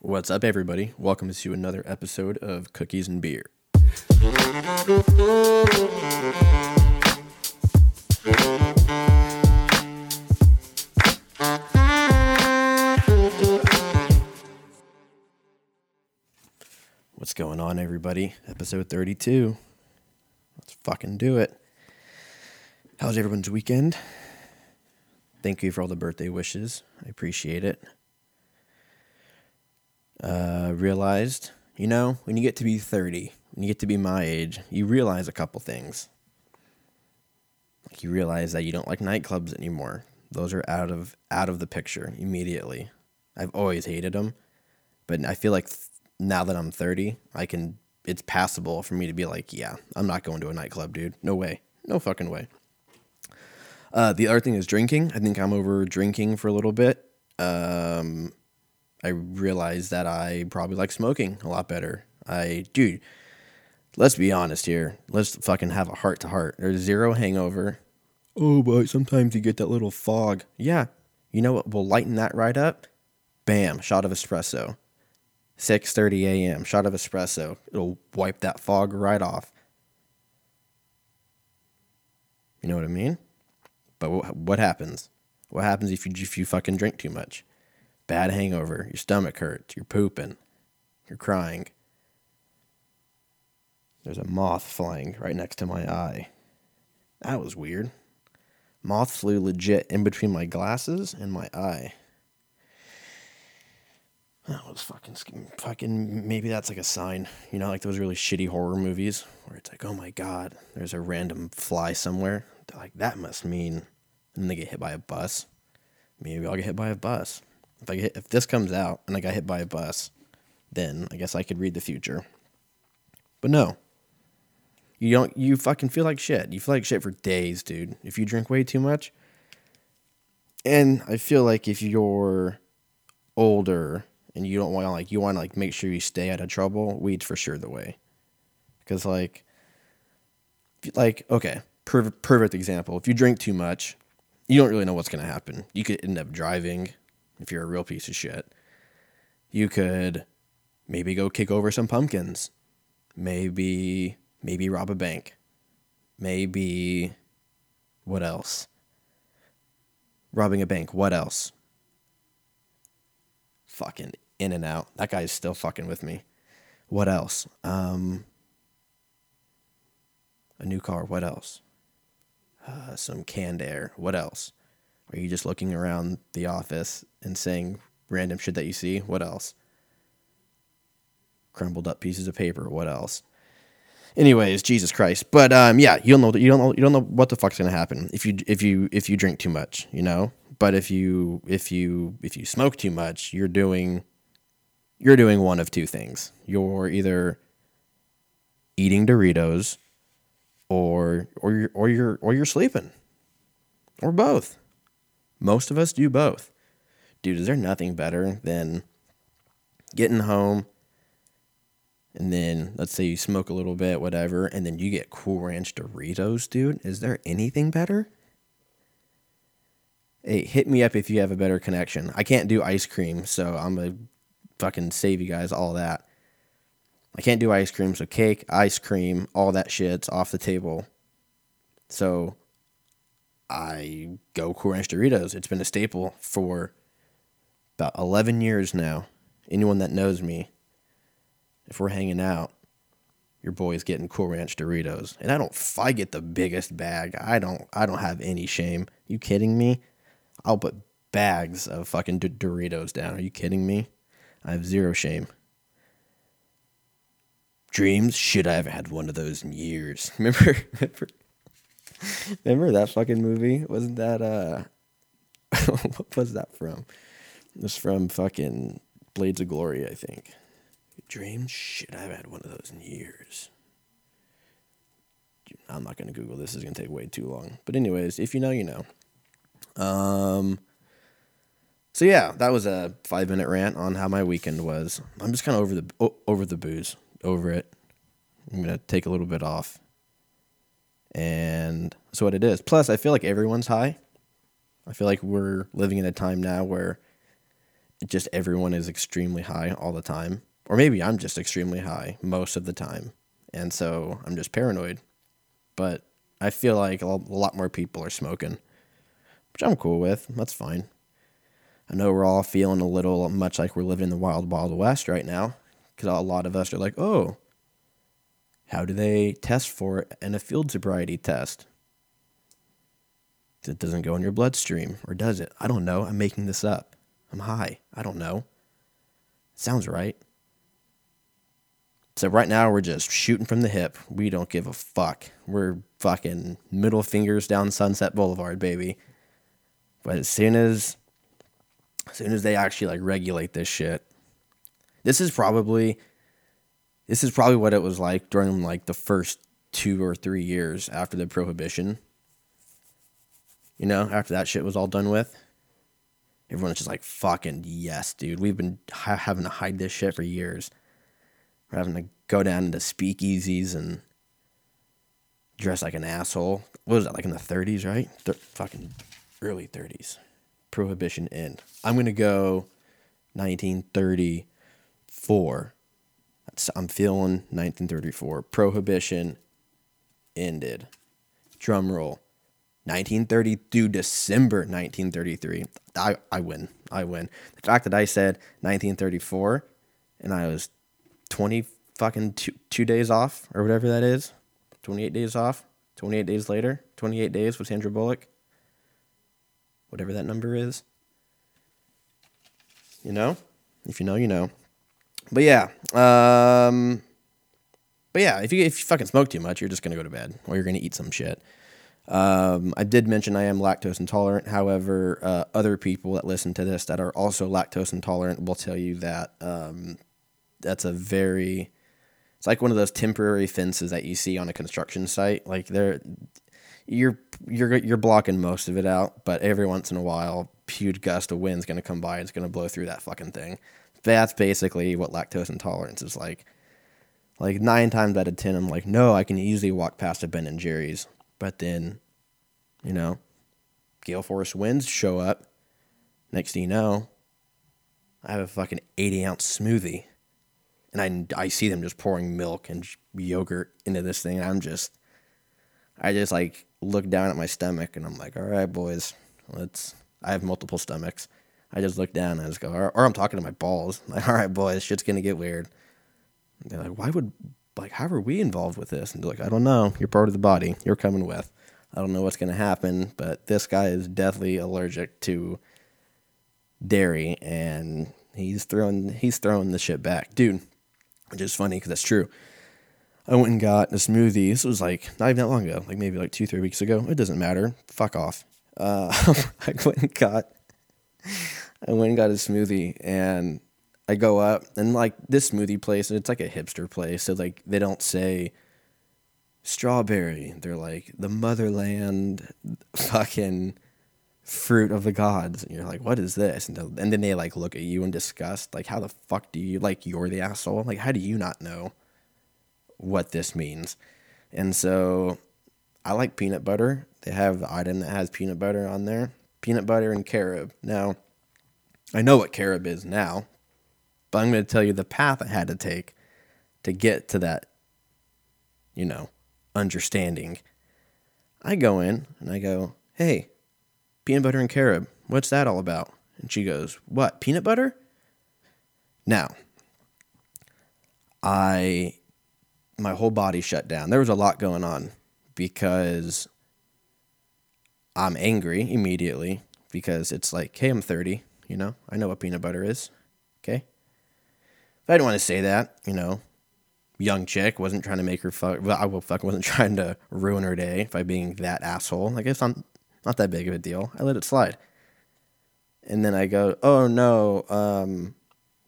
What's up, everybody? Welcome to another episode of Cookies and Beer. What's going on, everybody? Episode 32. Let's fucking do it. How's everyone's weekend? Thank you for all the birthday wishes. I appreciate it uh, realized, you know, when you get to be 30, when you get to be my age, you realize a couple things. Like you realize that you don't like nightclubs anymore. Those are out of out of the picture immediately. I've always hated them, but I feel like th- now that I'm 30, I can it's passable for me to be like, yeah, I'm not going to a nightclub, dude. No way. No fucking way. Uh, the other thing is drinking. I think I'm over drinking for a little bit. Um, I realized that I probably like smoking a lot better. I, dude, let's be honest here. Let's fucking have a heart to heart. There's zero hangover. Oh, but sometimes you get that little fog. Yeah. You know what We'll lighten that right up? Bam, shot of espresso. 6:30 a.m. shot of espresso. It'll wipe that fog right off. You know what I mean? But what happens? What happens if you if you fucking drink too much? Bad hangover, your stomach hurts, you're pooping, you're crying. There's a moth flying right next to my eye. That was weird. Moth flew legit in between my glasses and my eye. That was fucking, fucking. Maybe that's like a sign, you know, like those really shitty horror movies where it's like, oh my god, there's a random fly somewhere. Like, that must mean, and they get hit by a bus. Maybe I'll get hit by a bus. If I get, if this comes out and I got hit by a bus, then I guess I could read the future. But no. You don't you fucking feel like shit. You feel like shit for days, dude. If you drink way too much. And I feel like if you're older and you don't want to like you want to like make sure you stay out of trouble, weed's for sure the way. Cuz like like okay, perfect perfect example. If you drink too much, you don't really know what's going to happen. You could end up driving if you're a real piece of shit. You could maybe go kick over some pumpkins. Maybe maybe rob a bank. Maybe what else? Robbing a bank. What else? Fucking in and out. That guy's still fucking with me. What else? Um a new car. What else? Uh, some canned air. What else? Are you just looking around the office and saying random shit that you see? What else? Crumbled up pieces of paper. What else? Anyways, Jesus Christ. But um, yeah, you don't know you don't know you don't know what the fuck's gonna happen if you if you if you drink too much, you know. But if you if you if you smoke too much, you're doing you're doing one of two things. You're either eating Doritos or or you're or you're or you're sleeping. Or both. Most of us do both. Dude, is there nothing better than getting home and then let's say you smoke a little bit, whatever, and then you get Cool Ranch Doritos, dude? Is there anything better? Hey, hit me up if you have a better connection. I can't do ice cream, so I'm gonna fucking save you guys all that. I can't do ice cream, so cake, ice cream, all that shit's off the table. So I go Cool Ranch Doritos. It's been a staple for about 11 years now. Anyone that knows me, if we're hanging out, your boy's getting Cool Ranch Doritos. And I don't I get the biggest bag. I don't I don't have any shame. You kidding me? I'll put bags of fucking D- Doritos down. Are you kidding me? I have zero shame. Dreams? Shit, I haven't had one of those in years. Remember Remember that fucking movie? Wasn't that uh what was that from? It was from fucking Blades of Glory, I think. Dreams? Shit, I haven't had one of those in years. I'm not gonna Google this, it's gonna take way too long. But anyways, if you know, you know. Um so yeah, that was a five minute rant on how my weekend was. I'm just kind of over the over the booze, over it. I'm gonna take a little bit off and that's what it is. Plus, I feel like everyone's high. I feel like we're living in a time now where just everyone is extremely high all the time. Or maybe I'm just extremely high most of the time. And so I'm just paranoid. But I feel like a lot more people are smoking, which I'm cool with. That's fine. I know we're all feeling a little much like we're living in the wild, wild west right now because a lot of us are like, oh, how do they test for it in a field sobriety test? It doesn't go in your bloodstream, or does it? I don't know. I'm making this up. I'm high. I don't know. Sounds right. So right now we're just shooting from the hip. We don't give a fuck. We're fucking middle fingers down Sunset Boulevard, baby. But as soon as as soon as they actually like regulate this shit, this is probably this is probably what it was like during like the first two or three years after the prohibition. You know, after that shit was all done with, everyone's just like, "Fucking yes, dude. We've been ha- having to hide this shit for years. We're having to go down into speakeasies and dress like an asshole. What was that like in the 30s, right? Th- fucking early 30s. Prohibition end. I'm gonna go 1934 I'm feeling 1934. Prohibition ended. Drum roll. 1932, December 1933. I, I win. I win. The fact that I said 1934 and I was 20 fucking two, two days off or whatever that is, 28 days off, 28 days later, 28 days with Sandra Bullock, whatever that number is. You know? If you know, you know. But yeah, um, but yeah, if you if you fucking smoke too much, you're just gonna go to bed or you're gonna eat some shit. Um, I did mention I am lactose intolerant. However, uh, other people that listen to this that are also lactose intolerant will tell you that um, that's a very it's like one of those temporary fences that you see on a construction site. Like they're you're you're you're blocking most of it out, but every once in a while, huge gust of wind's gonna come by and it's gonna blow through that fucking thing that's basically what lactose intolerance is like. Like nine times out of ten, I'm like, no, I can easily walk past a Ben and Jerry's, but then, you know, gale force winds show up. Next thing you know, I have a fucking 80 ounce smoothie, and I I see them just pouring milk and yogurt into this thing. And I'm just, I just like look down at my stomach, and I'm like, all right, boys, let's. I have multiple stomachs. I just look down and I just go, or, or I'm talking to my balls. Like, all right, boys, shit's gonna get weird. And they're like, why would, like, how are we involved with this? And they're like, I don't know. You're part of the body. You're coming with. I don't know what's gonna happen, but this guy is deathly allergic to dairy, and he's throwing he's throwing the shit back, dude. Which is funny because that's true. I went and got a smoothie. This was like not even that long ago, like maybe like two, three weeks ago. It doesn't matter. Fuck off. Uh, I went and got I went and got a smoothie and I go up and like this smoothie place, and it's like a hipster place. So like they don't say strawberry. They're like the motherland fucking fruit of the gods. And you're like, what is this? And, and then they like look at you in disgust. Like, how the fuck do you like you're the asshole? Like, how do you not know what this means? And so I like peanut butter. They have the item that has peanut butter on there peanut butter, and carob. Now, I know what carob is now, but I'm going to tell you the path I had to take to get to that, you know, understanding. I go in and I go, hey, peanut butter and carob, what's that all about? And she goes, what, peanut butter? Now, I, my whole body shut down. There was a lot going on because I'm angry immediately because it's like, hey, I'm 30, you know, I know what peanut butter is. Okay. But I didn't want to say that, you know, young chick wasn't trying to make her fuck. Well, I will fuck wasn't trying to ruin her day by being that asshole. Like it's not not that big of a deal. I let it slide. And then I go, oh no, um,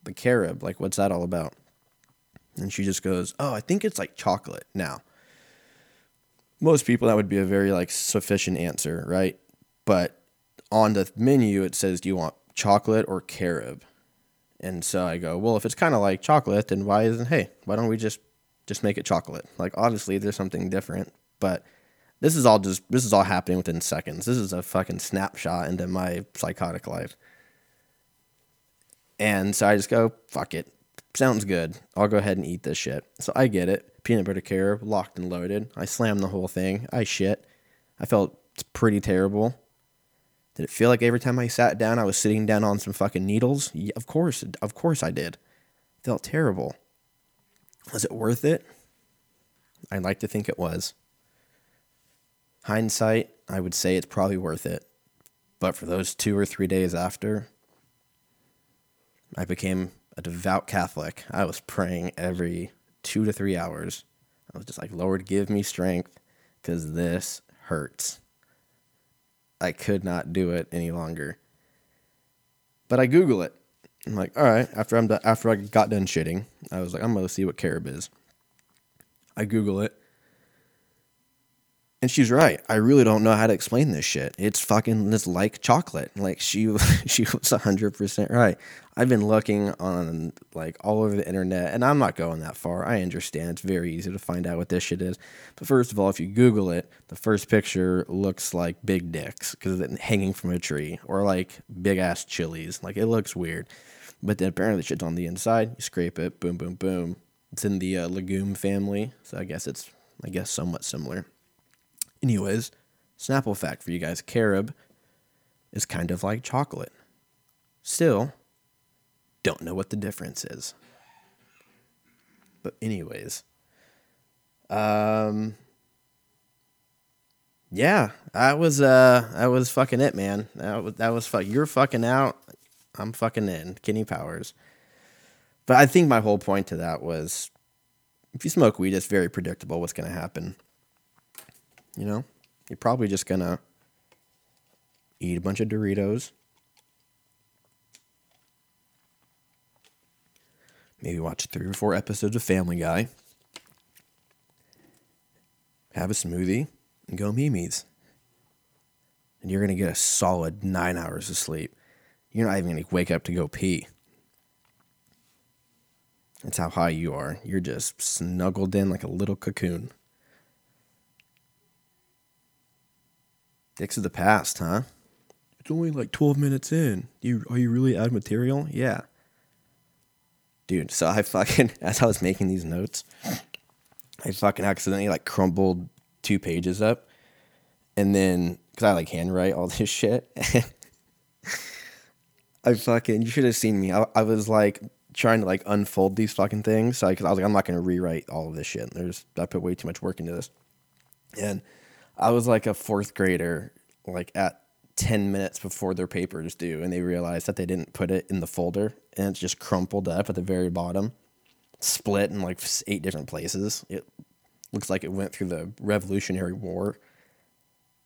the carob. Like, what's that all about? And she just goes, oh, I think it's like chocolate. Now, most people that would be a very like sufficient answer, right? But on the menu it says, "Do you want chocolate or carob?" And so I go, "Well, if it's kind of like chocolate, then why isn't hey, why don't we just just make it chocolate?" Like obviously there's something different, but this is all just this is all happening within seconds. This is a fucking snapshot into my psychotic life. And so I just go, fuck it. Sounds good. I'll go ahead and eat this shit. So I get it. Peanut butter carob, locked and loaded. I slam the whole thing. I shit. I felt pretty terrible. Did it feel like every time I sat down, I was sitting down on some fucking needles? Yeah, of course, of course I did. Felt terrible. Was it worth it? I'd like to think it was. Hindsight, I would say it's probably worth it. But for those two or three days after, I became a devout Catholic. I was praying every two to three hours. I was just like, Lord, give me strength because this hurts. I could not do it any longer. But I Google it. I'm like, all right. After I'm done, after I got done shitting, I was like, I'm gonna see what carob is. I Google it, and she's right. I really don't know how to explain this shit. It's fucking it's like chocolate. Like she she was hundred percent right. I've been looking on like all over the internet, and I'm not going that far. I understand it's very easy to find out what this shit is. But first of all, if you Google it, the first picture looks like big dicks because it's hanging from a tree, or like big ass chilies. Like it looks weird. But then apparently shit's on the inside. You scrape it, boom, boom, boom. It's in the uh, legume family, so I guess it's I guess somewhat similar. Anyways, Snapple fact for you guys carob is kind of like chocolate. Still, don't know what the difference is. But, anyways, um, yeah, that was uh, that was fucking it, man. That was that was fuck. You're fucking out. I'm fucking in. Kenny Powers. But I think my whole point to that was, if you smoke weed, it's very predictable what's gonna happen. You know, you're probably just gonna eat a bunch of Doritos. Maybe watch three or four episodes of Family Guy. Have a smoothie and go Mimi's. And you're gonna get a solid nine hours of sleep. You're not even gonna wake up to go pee. That's how high you are. You're just snuggled in like a little cocoon. Dicks of the past, huh? It's only like 12 minutes in. You are you really out of material? Yeah. Dude, so I fucking as I was making these notes, I fucking accidentally like crumbled two pages up. And then cuz I like handwrite all this shit. I fucking you should have seen me. I, I was like trying to like unfold these fucking things. So I, I was like, I'm not gonna rewrite all of this shit. There's I put way too much work into this. And I was like a fourth grader, like at 10 minutes before their papers due, and they realized that they didn't put it in the folder and it's just crumpled up at the very bottom, split in like eight different places. It looks like it went through the Revolutionary War.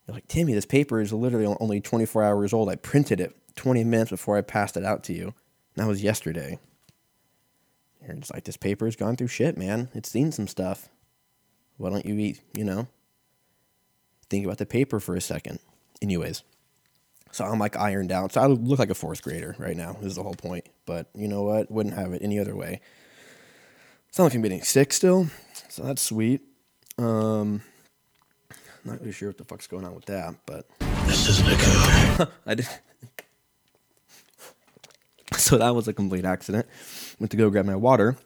You're like, Timmy, this paper is literally only 24 hours old. I printed it 20 minutes before I passed it out to you. And that was yesterday. You're just like, this paper's gone through shit, man. It's seen some stuff. Why don't you eat, you know? Think about the paper for a second. Anyways, so I'm like ironed out. So I look like a fourth grader right now, is the whole point. But you know what? Wouldn't have it any other way. Sound like I'm getting sick still. So that's sweet. Um, not really sure what the fuck's going on with that, but. This isn't a good. I did. so that was a complete accident. Went to go grab my water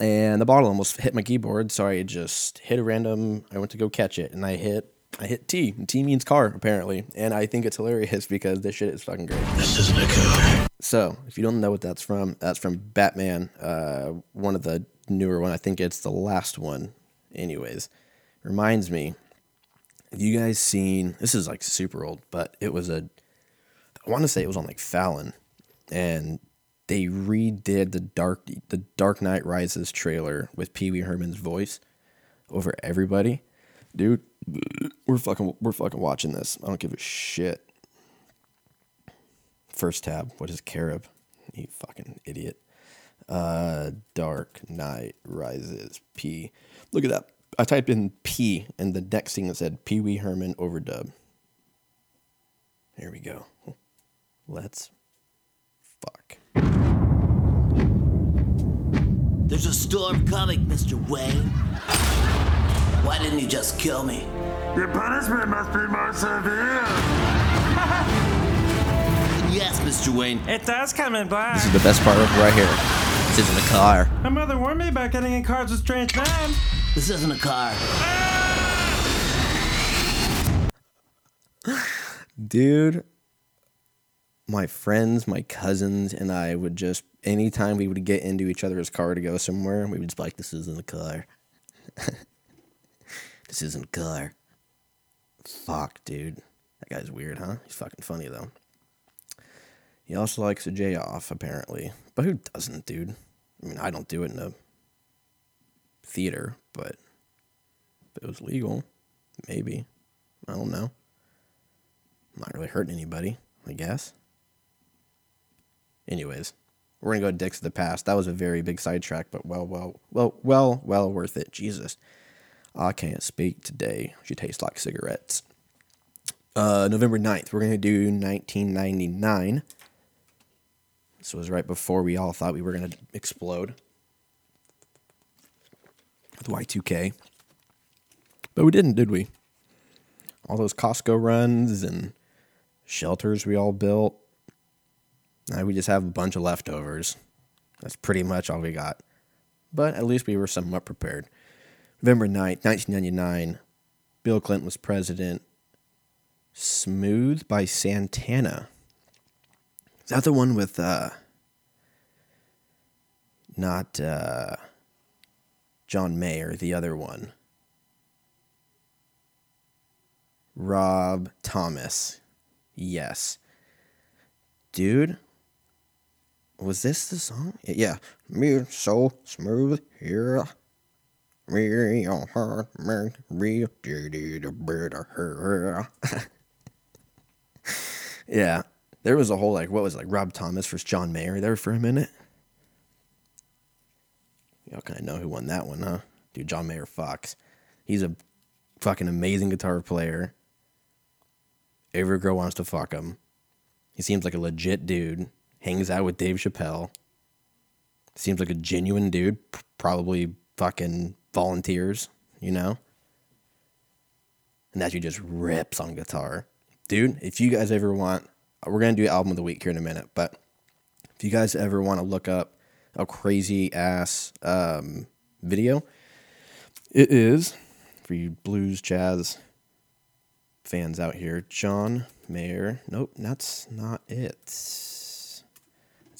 and the bottle almost hit my keyboard. So I just hit a random. I went to go catch it, and I hit. I hit T. T means car apparently, and I think it's hilarious because this shit is fucking great. This isn't a good. So if you don't know what that's from, that's from Batman. Uh, one of the newer one. I think it's the last one. Anyways, reminds me. Have you guys seen? This is like super old, but it was a. I want to say it was on like Fallon, and they redid the dark the Dark Knight Rises trailer with Pee Wee Herman's voice over everybody. Dude, we're fucking we're fucking watching this. I don't give a shit. First tab, what is carob? You fucking idiot. Uh Dark Knight Rises P. Look at that. I typed in P and the next thing that said Pee Wee Herman overdub. Here we go. Let's fuck. There's a storm coming, Mr. Wayne. Why didn't you just kill me? Your punishment must be more severe. Yes, Mr. Wayne. It does come in black. This is the best part right here. This isn't a car. My mother warned me about getting in cars with strange men. This isn't a car. Dude, my friends, my cousins, and I would just, anytime we would get into each other's car to go somewhere, we would just be like, this isn't a car. this isn't a car. Fuck, dude. That guy's weird, huh? He's fucking funny, though. He also likes a J off, apparently. But who doesn't, dude? I mean, I don't do it in a theater, but if it was legal, maybe. I don't know. Not really hurting anybody, I guess. Anyways, we're gonna go to Dicks of the Past. That was a very big sidetrack, but well, well, well, well, well worth it. Jesus, I can't speak today. She tastes like cigarettes. Uh, November 9th, we're gonna do 1999. This was right before we all thought we were gonna explode with Y2K, but we didn't, did we? All those Costco runs and shelters we all built. Now we just have a bunch of leftovers. That's pretty much all we got. But at least we were somewhat prepared. November 9th, 1999, Bill Clinton was president. Smooth by Santana. Is that the one with, uh, not, uh, John Mayer, the other one? Rob Thomas. Yes. Dude, was this the song? Yeah. Me so smooth here. Me your heart, me real better. Yeah. There was a whole like what was it, like Rob Thomas versus John Mayer there for a minute. Y'all kind of know who won that one, huh? Dude, John Mayer Fox. He's a fucking amazing guitar player. Every girl wants to fuck him. He seems like a legit dude. Hangs out with Dave Chappelle. Seems like a genuine dude. Probably fucking volunteers, you know? And that dude just rips on guitar. Dude, if you guys ever want, we're going to do album of the week here in a minute, but if you guys ever want to look up a crazy ass um, video, it is for you blues, jazz fans out here. John Mayer. Nope, that's not it.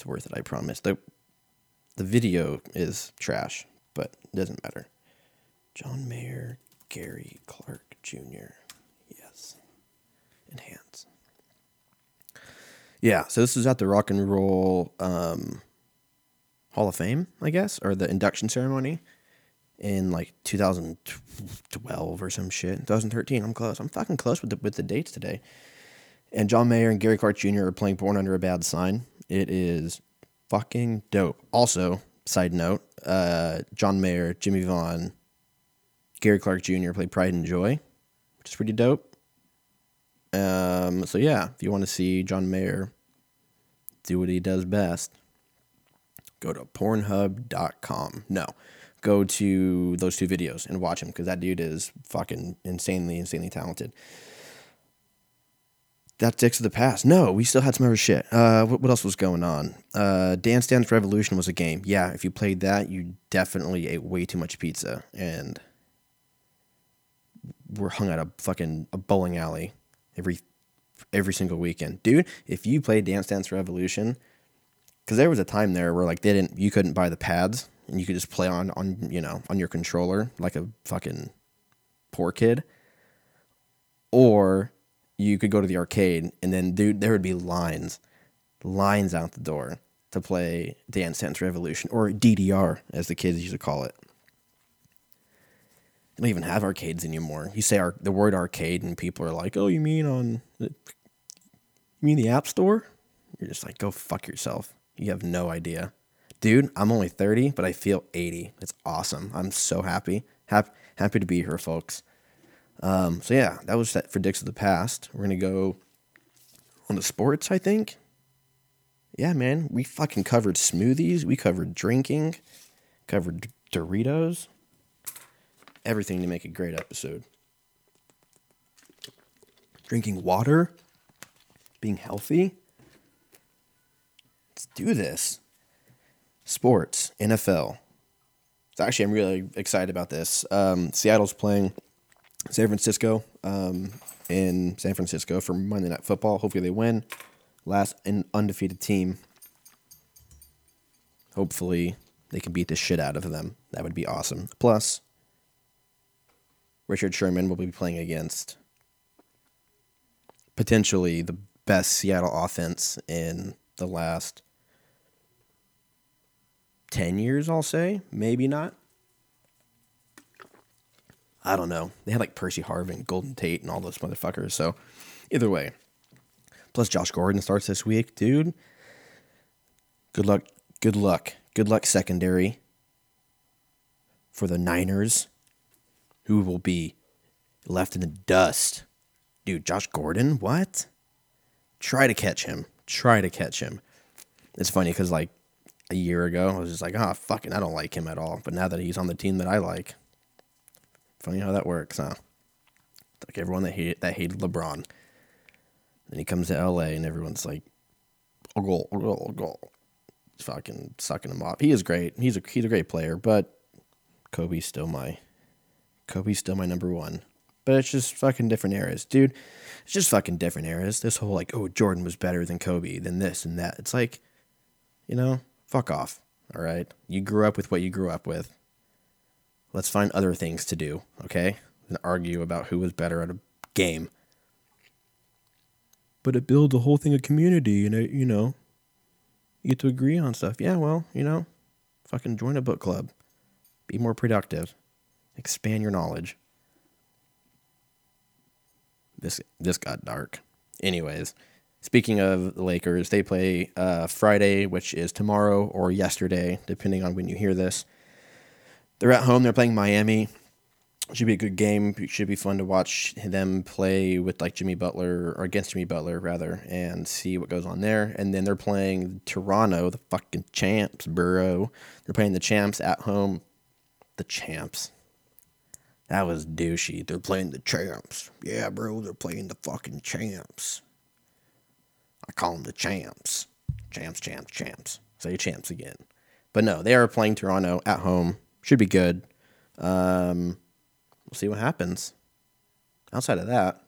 Worth it, I promise. The the video is trash, but it doesn't matter. John Mayer, Gary Clark Jr. Yes. Enhance. Yeah, so this is at the Rock and Roll um, Hall of Fame, I guess, or the induction ceremony in like 2012 or some shit. 2013. I'm close. I'm fucking close with the with the dates today. And John Mayer and Gary Clark Jr. are playing Born Under a Bad Sign. It is fucking dope. Also, side note, uh, John Mayer, Jimmie Vaughan, Gary Clark Jr. play Pride and Joy, which is pretty dope. Um, so yeah, if you want to see John Mayer do what he does best, go to Pornhub.com. No, go to those two videos and watch him because that dude is fucking insanely, insanely talented. That's Dicks of the Past. No, we still had some other shit. Uh, what, what else was going on? Uh, Dance Dance Revolution was a game. Yeah, if you played that, you definitely ate way too much pizza and were hung at a fucking a bowling alley every every single weekend, dude. If you played Dance Dance Revolution, because there was a time there where like they didn't, you couldn't buy the pads and you could just play on on you know on your controller like a fucking poor kid, or you could go to the arcade and then dude there would be lines, lines out the door to play Dance Dance Revolution or DDR as the kids used to call it. They don't even have arcades anymore. You say the word arcade, and people are like, "Oh, you mean on, the, you mean the App Store?" You're just like, "Go fuck yourself." You have no idea, dude. I'm only 30, but I feel 80. It's awesome. I'm so happy, happy, happy to be here, folks. Um, so yeah, that was that for Dicks of the Past. We're gonna go on the sports, I think. Yeah, man, we fucking covered smoothies. We covered drinking, covered Doritos everything to make a great episode. Drinking water, being healthy. Let's do this. Sports, NFL. So actually, I'm really excited about this. Um, Seattle's playing San Francisco um, in San Francisco for Monday Night Football. Hopefully, they win. Last an undefeated team. Hopefully, they can beat the shit out of them. That would be awesome. Plus, Richard Sherman will be playing against potentially the best Seattle offense in the last 10 years, I'll say. Maybe not. I don't know. They had like Percy Harvin, Golden Tate, and all those motherfuckers. So, either way. Plus, Josh Gordon starts this week. Dude, good luck. Good luck. Good luck, secondary, for the Niners, who will be left in the dust. Dude, Josh Gordon? What? Try to catch him. Try to catch him. It's funny because, like, a year ago, I was just like, ah, oh, fucking, I don't like him at all. But now that he's on the team that I like, funny how that works, huh? Like everyone that hated, that hated LeBron. Then he comes to LA and everyone's like, a goal, a goal, a goal. Fucking sucking him off. He is great. He's a he's a great player, but Kobe's still my Kobe's still my number one. But it's just fucking different eras, dude. It's just fucking different eras. This whole like, oh, Jordan was better than Kobe, than this and that. It's like, you know, fuck off. All right. You grew up with what you grew up with. Let's find other things to do, okay? And argue about who was better at a game. But it builds a whole thing of community and it, you know, you get to agree on stuff. Yeah, well, you know, fucking join a book club. Be more productive. Expand your knowledge. This this got dark. Anyways, speaking of the Lakers, they play uh, Friday, which is tomorrow or yesterday, depending on when you hear this. They're at home. They're playing Miami. Should be a good game. Should be fun to watch them play with like Jimmy Butler or against Jimmy Butler rather, and see what goes on there. And then they're playing Toronto, the fucking champs, bro. They're playing the champs at home. The champs. That was douchey. They're playing the champs. Yeah, bro, they're playing the fucking champs. I call them the champs. Champs, champs, champs. Say champs again. But no, they are playing Toronto at home. Should be good. Um, we'll see what happens. Outside of that,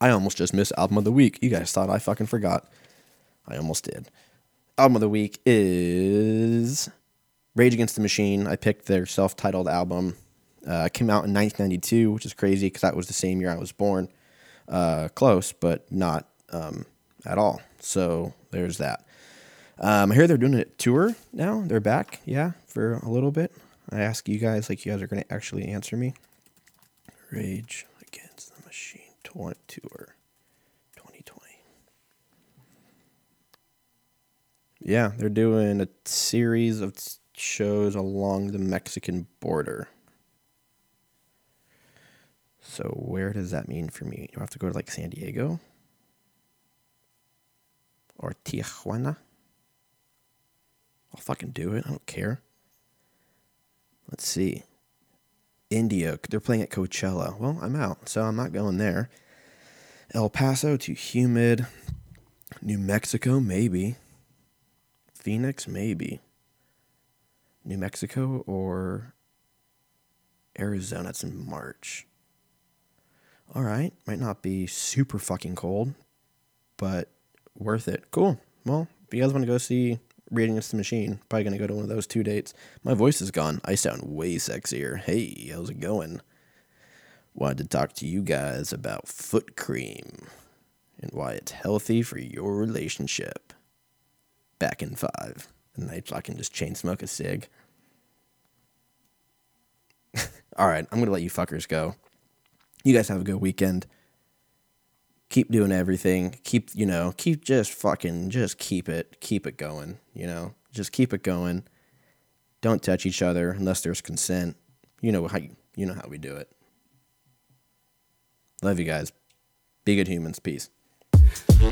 I almost just missed album of the week. You guys thought I fucking forgot. I almost did. Album of the week is Rage Against the Machine. I picked their self titled album. Uh, came out in 1992, which is crazy because that was the same year I was born. Uh, close, but not um, at all. So there's that. Um, I hear they're doing a tour now. They're back, yeah, for a little bit. I ask you guys, like, you guys are to actually answer me. Rage Against the Machine tour 2020. Yeah, they're doing a series of shows along the Mexican border. So where does that mean for me? Do I have to go to like San Diego? Or Tijuana? I'll fucking do it. I don't care. Let's see. Indio, they're playing at Coachella. Well, I'm out, so I'm not going there. El Paso, too humid. New Mexico, maybe. Phoenix, maybe. New Mexico or Arizona. It's in March. All right. Might not be super fucking cold, but worth it. Cool. Well, if you guys want to go see Rage Against the Machine, probably going to go to one of those two dates. My voice is gone. I sound way sexier. Hey, how's it going? Wanted to talk to you guys about foot cream and why it's healthy for your relationship. Back in five. And I fucking just chain smoke a cig. All right, I'm going to let you fuckers go. You guys have a good weekend. Keep doing everything. Keep, you know, keep just fucking, just keep it, keep it going, you know, just keep it going. Don't touch each other unless there's consent. You know how, you know how we do it. Love you guys. Be good humans. Peace. You.